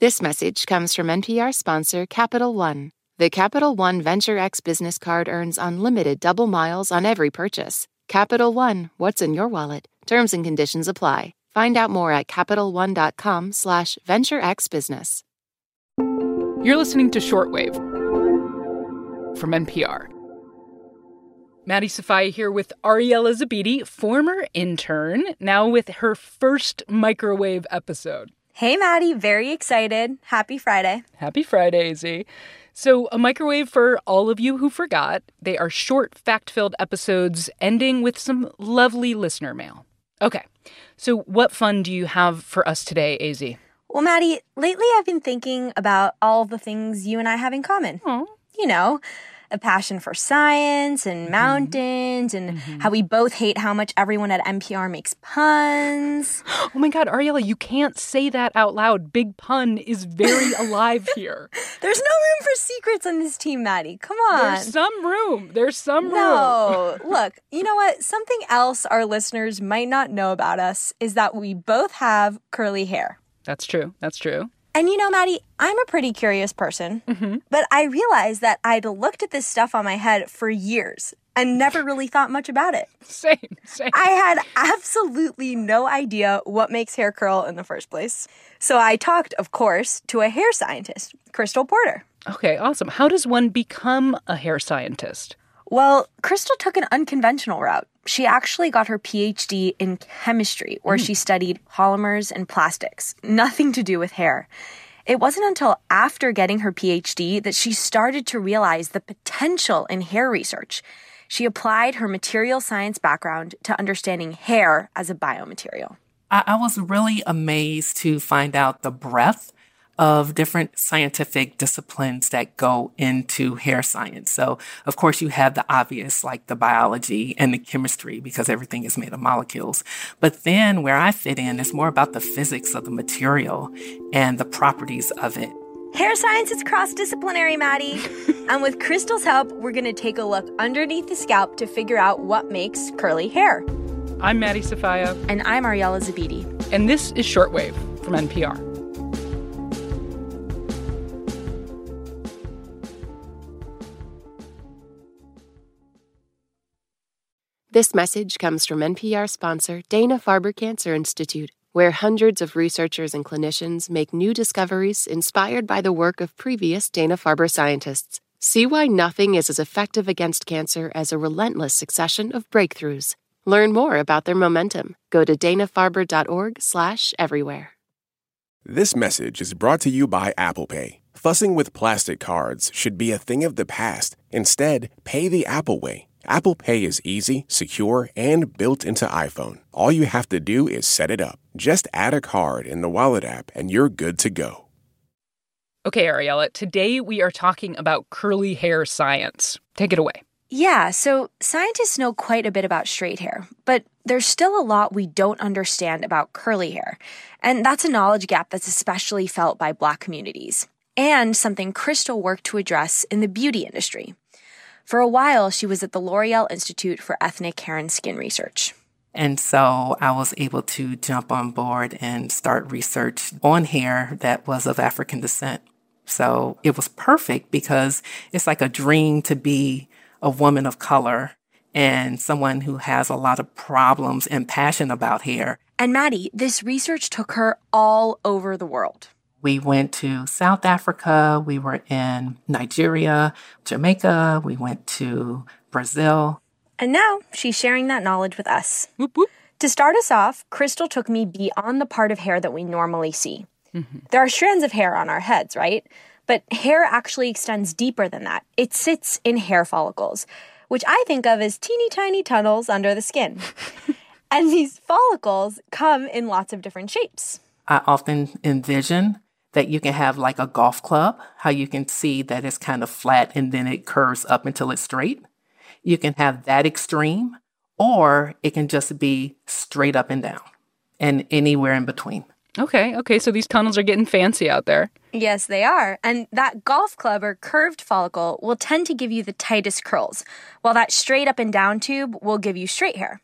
This message comes from NPR sponsor Capital One. The Capital One Venture X business card earns unlimited double miles on every purchase. Capital One, what's in your wallet? Terms and conditions apply. Find out more at CapitalOne.com slash VentureXBusiness. You're listening to Shortwave from NPR. Maddie Sofia here with Ariella Zabidi, former intern, now with her first microwave episode. Hey, Maddie. Very excited. Happy Friday. Happy Friday, Z. So, a microwave for all of you who forgot. They are short, fact filled episodes ending with some lovely listener mail. Okay, so what fun do you have for us today, AZ? Well, Maddie, lately I've been thinking about all the things you and I have in common. Aww. You know, a passion for science and mm-hmm. mountains and mm-hmm. how we both hate how much everyone at NPR makes puns. Oh my God, Ariella, you can't say that out loud. Big pun is very alive here. There's no room for secrets on this team, Maddie. Come on. There's some room. There's some room. No, look, you know what? Something else our listeners might not know about us is that we both have curly hair. That's true. That's true. And you know, Maddie, I'm a pretty curious person, mm-hmm. but I realized that I'd looked at this stuff on my head for years and never really thought much about it. Same, same. I had absolutely no idea what makes hair curl in the first place. So I talked, of course, to a hair scientist, Crystal Porter. Okay, awesome. How does one become a hair scientist? Well, Crystal took an unconventional route. She actually got her PhD in chemistry, where mm. she studied polymers and plastics, nothing to do with hair. It wasn't until after getting her PhD that she started to realize the potential in hair research. She applied her material science background to understanding hair as a biomaterial. I, I was really amazed to find out the breadth of different scientific disciplines that go into hair science. So, of course, you have the obvious, like the biology and the chemistry, because everything is made of molecules. But then where I fit in is more about the physics of the material and the properties of it. Hair science is cross disciplinary, Maddie. and with Crystal's help, we're going to take a look underneath the scalp to figure out what makes curly hair. I'm Maddie Sofia. And I'm Ariella Zabidi. And this is Shortwave from NPR. This message comes from NPR sponsor Dana Farber Cancer Institute, where hundreds of researchers and clinicians make new discoveries inspired by the work of previous Dana Farber scientists. See why nothing is as effective against cancer as a relentless succession of breakthroughs. Learn more about their momentum. Go to danafarber.org/everywhere. This message is brought to you by Apple Pay. Fussing with plastic cards should be a thing of the past. Instead, pay the Apple way Apple Pay is easy, secure, and built into iPhone. All you have to do is set it up. Just add a card in the Wallet app and you're good to go. Okay, Ariella, today we are talking about curly hair science. Take it away. Yeah, so scientists know quite a bit about straight hair, but there's still a lot we don't understand about curly hair. And that's a knowledge gap that's especially felt by Black communities, and something Crystal worked to address in the beauty industry. For a while, she was at the L'Oreal Institute for Ethnic Hair and Skin Research. And so I was able to jump on board and start research on hair that was of African descent. So it was perfect because it's like a dream to be a woman of color and someone who has a lot of problems and passion about hair. And Maddie, this research took her all over the world. We went to South Africa, we were in Nigeria, Jamaica, we went to Brazil. And now she's sharing that knowledge with us. Whoop, whoop. To start us off, Crystal took me beyond the part of hair that we normally see. Mm-hmm. There are strands of hair on our heads, right? But hair actually extends deeper than that. It sits in hair follicles, which I think of as teeny tiny tunnels under the skin. and these follicles come in lots of different shapes. I often envision that you can have like a golf club, how you can see that it's kind of flat and then it curves up until it's straight. You can have that extreme, or it can just be straight up and down and anywhere in between. Okay, okay, so these tunnels are getting fancy out there. Yes, they are. And that golf club or curved follicle will tend to give you the tightest curls, while that straight up and down tube will give you straight hair.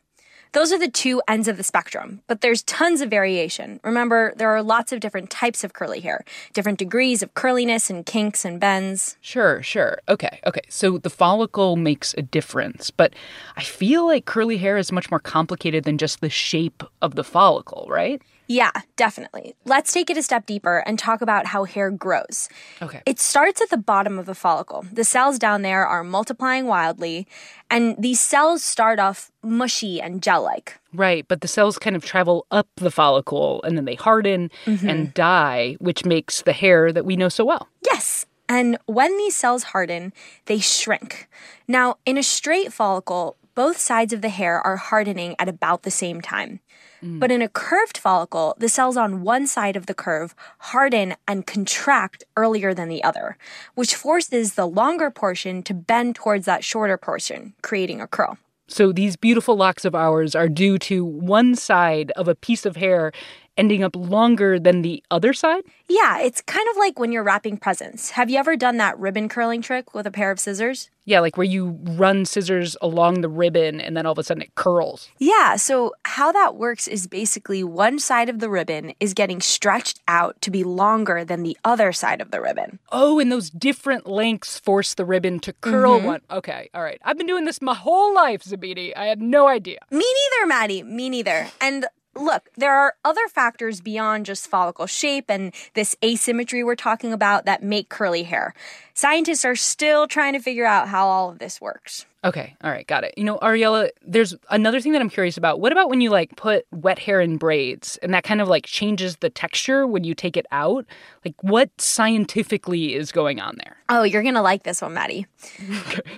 Those are the two ends of the spectrum, but there's tons of variation. Remember, there are lots of different types of curly hair, different degrees of curliness and kinks and bends. Sure, sure. Okay, okay. So the follicle makes a difference, but I feel like curly hair is much more complicated than just the shape of the follicle, right? Yeah, definitely. Let's take it a step deeper and talk about how hair grows. Okay. It starts at the bottom of the follicle. The cells down there are multiplying wildly, and these cells start off mushy and gel like. Right, but the cells kind of travel up the follicle and then they harden mm-hmm. and die, which makes the hair that we know so well. Yes. And when these cells harden, they shrink. Now, in a straight follicle, both sides of the hair are hardening at about the same time. Mm. But in a curved follicle, the cells on one side of the curve harden and contract earlier than the other, which forces the longer portion to bend towards that shorter portion, creating a curl. So these beautiful locks of ours are due to one side of a piece of hair ending up longer than the other side? Yeah, it's kind of like when you're wrapping presents. Have you ever done that ribbon curling trick with a pair of scissors? Yeah, like where you run scissors along the ribbon and then all of a sudden it curls. Yeah, so how that works is basically one side of the ribbon is getting stretched out to be longer than the other side of the ribbon. Oh, and those different lengths force the ribbon to curl mm-hmm. one. Okay, all right. I've been doing this my whole life, Zabidi. I had no idea. Me neither, Maddie. Me neither. And look, there are other factors beyond just follicle shape and this asymmetry we're talking about that make curly hair. Scientists are still trying to figure out how all of this works. Okay, all right, got it. You know, Ariella, there's another thing that I'm curious about. What about when you like put wet hair in braids and that kind of like changes the texture when you take it out? Like, what scientifically is going on there? Oh, you're gonna like this one, Maddie.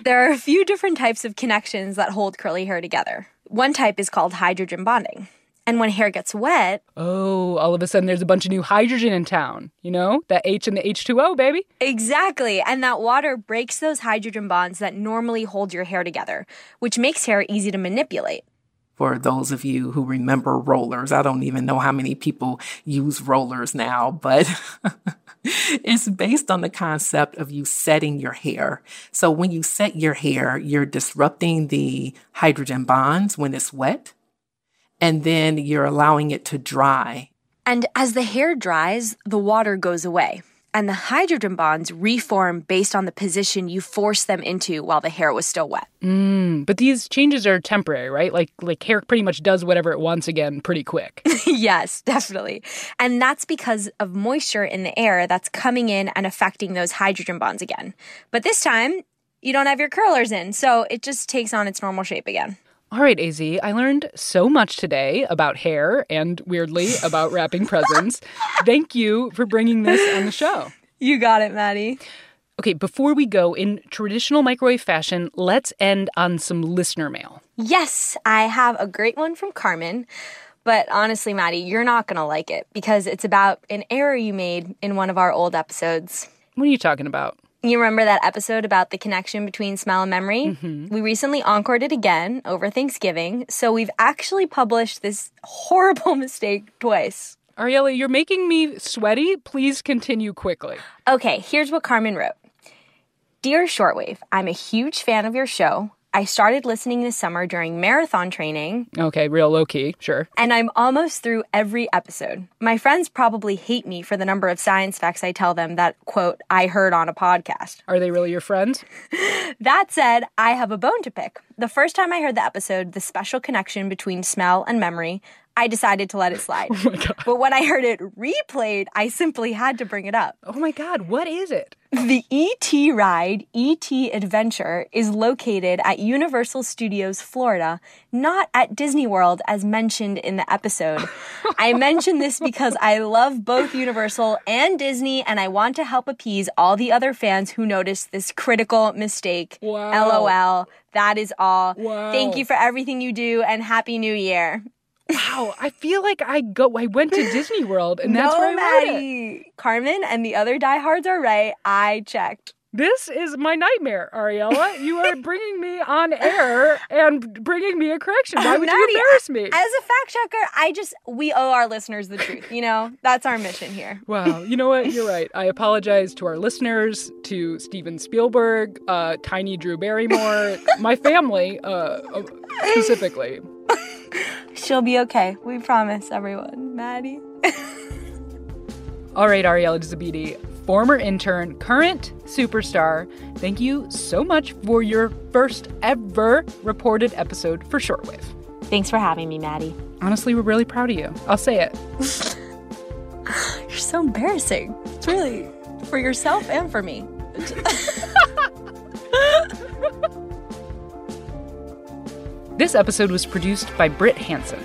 There are a few different types of connections that hold curly hair together. One type is called hydrogen bonding. And when hair gets wet, Oh, all of a sudden there's a bunch of new hydrogen in town. You know, that H and the H2O, baby. exactly, and that water breaks those hydrogen bonds that normally hold your hair together, which makes hair easy to manipulate. For those of you who remember rollers, I don't even know how many people use rollers now, but it's based on the concept of you setting your hair. So when you set your hair, you're disrupting the hydrogen bonds when it's wet, and then you're allowing it to dry. And as the hair dries, the water goes away, and the hydrogen bonds reform based on the position you forced them into while the hair was still wet. Mm, but these changes are temporary, right? Like, like hair pretty much does whatever it wants again pretty quick. yes, definitely. And that's because of moisture in the air that's coming in and affecting those hydrogen bonds again. But this time, you don't have your curlers in, so it just takes on its normal shape again. All right, AZ, I learned so much today about hair and weirdly about wrapping presents. Thank you for bringing this on the show. You got it, Maddie. Okay, before we go, in traditional microwave fashion, let's end on some listener mail. Yes, I have a great one from Carmen. But honestly, Maddie, you're not going to like it because it's about an error you made in one of our old episodes. What are you talking about? You remember that episode about the connection between smell and memory? Mm-hmm. We recently encored it again over Thanksgiving, so we've actually published this horrible mistake twice. Ariella, you're making me sweaty. Please continue quickly. Okay, here's what Carmen wrote Dear Shortwave, I'm a huge fan of your show. I started listening this summer during marathon training, Okay, real low key, sure. and I'm almost through every episode. My friends probably hate me for the number of science facts I tell them that, quote, I heard on a podcast. Are they really your friends? That said, I have a bone to pick. The first time I heard the episode, The Special Connection Between Smell and Memory, I decided to let it oh slide. But when I heard it replayed, I simply had to bring it up. Oh my god, what is it? The ET ride, ET Adventure, is located at Universal Studios Florida, not at Disney World as mentioned in the episode. I mention this because I love both Universal and Disney and I want to help appease all the other fans who noticed this critical mistake. Wow. LOL. That is all. Wow. Thank you for everything you do and happy new year. Wow, I feel like I go I went to Disney World and that's no, where I wrote it. Maddie. Carmen and the other diehards are right. I checked. This is my nightmare, Ariella. You are bringing me on air and bringing me a correction. Why would you embarrass me? As a fact checker, I just we owe our listeners the truth. You know, that's our mission here. Wow, you know what? You're right. I apologize to our listeners, to Steven Spielberg, uh, Tiny Drew Barrymore, my family uh, uh, specifically. She'll be okay. We promise, everyone. Maddie. All right, Ariella Zabidi, former intern, current superstar, thank you so much for your first ever reported episode for Shortwave. Thanks for having me, Maddie. Honestly, we're really proud of you. I'll say it. You're so embarrassing. It's really for yourself and for me. this episode was produced by Brit Hanson.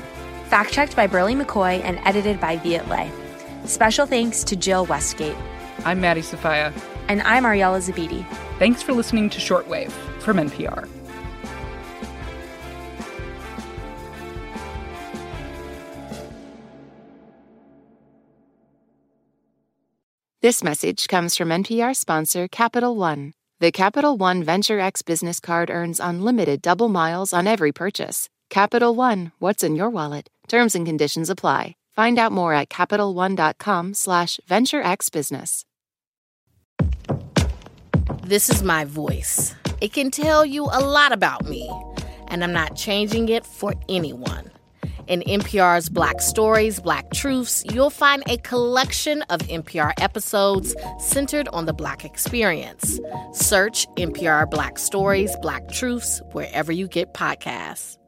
Fact checked by Berly McCoy and edited by Viet Le. Special thanks to Jill Westgate. I'm Maddie Sofia. And I'm Ariella Zabidi. Thanks for listening to Shortwave from NPR. This message comes from NPR sponsor Capital One. The Capital One Venture X business card earns unlimited double miles on every purchase. Capital One, what's in your wallet? Terms and conditions apply. Find out more at CapitalOne.com slash VentureXBusiness. This is my voice. It can tell you a lot about me, and I'm not changing it for anyone. In NPR's Black Stories, Black Truths, you'll find a collection of NPR episodes centered on the Black experience. Search NPR Black Stories, Black Truths wherever you get podcasts.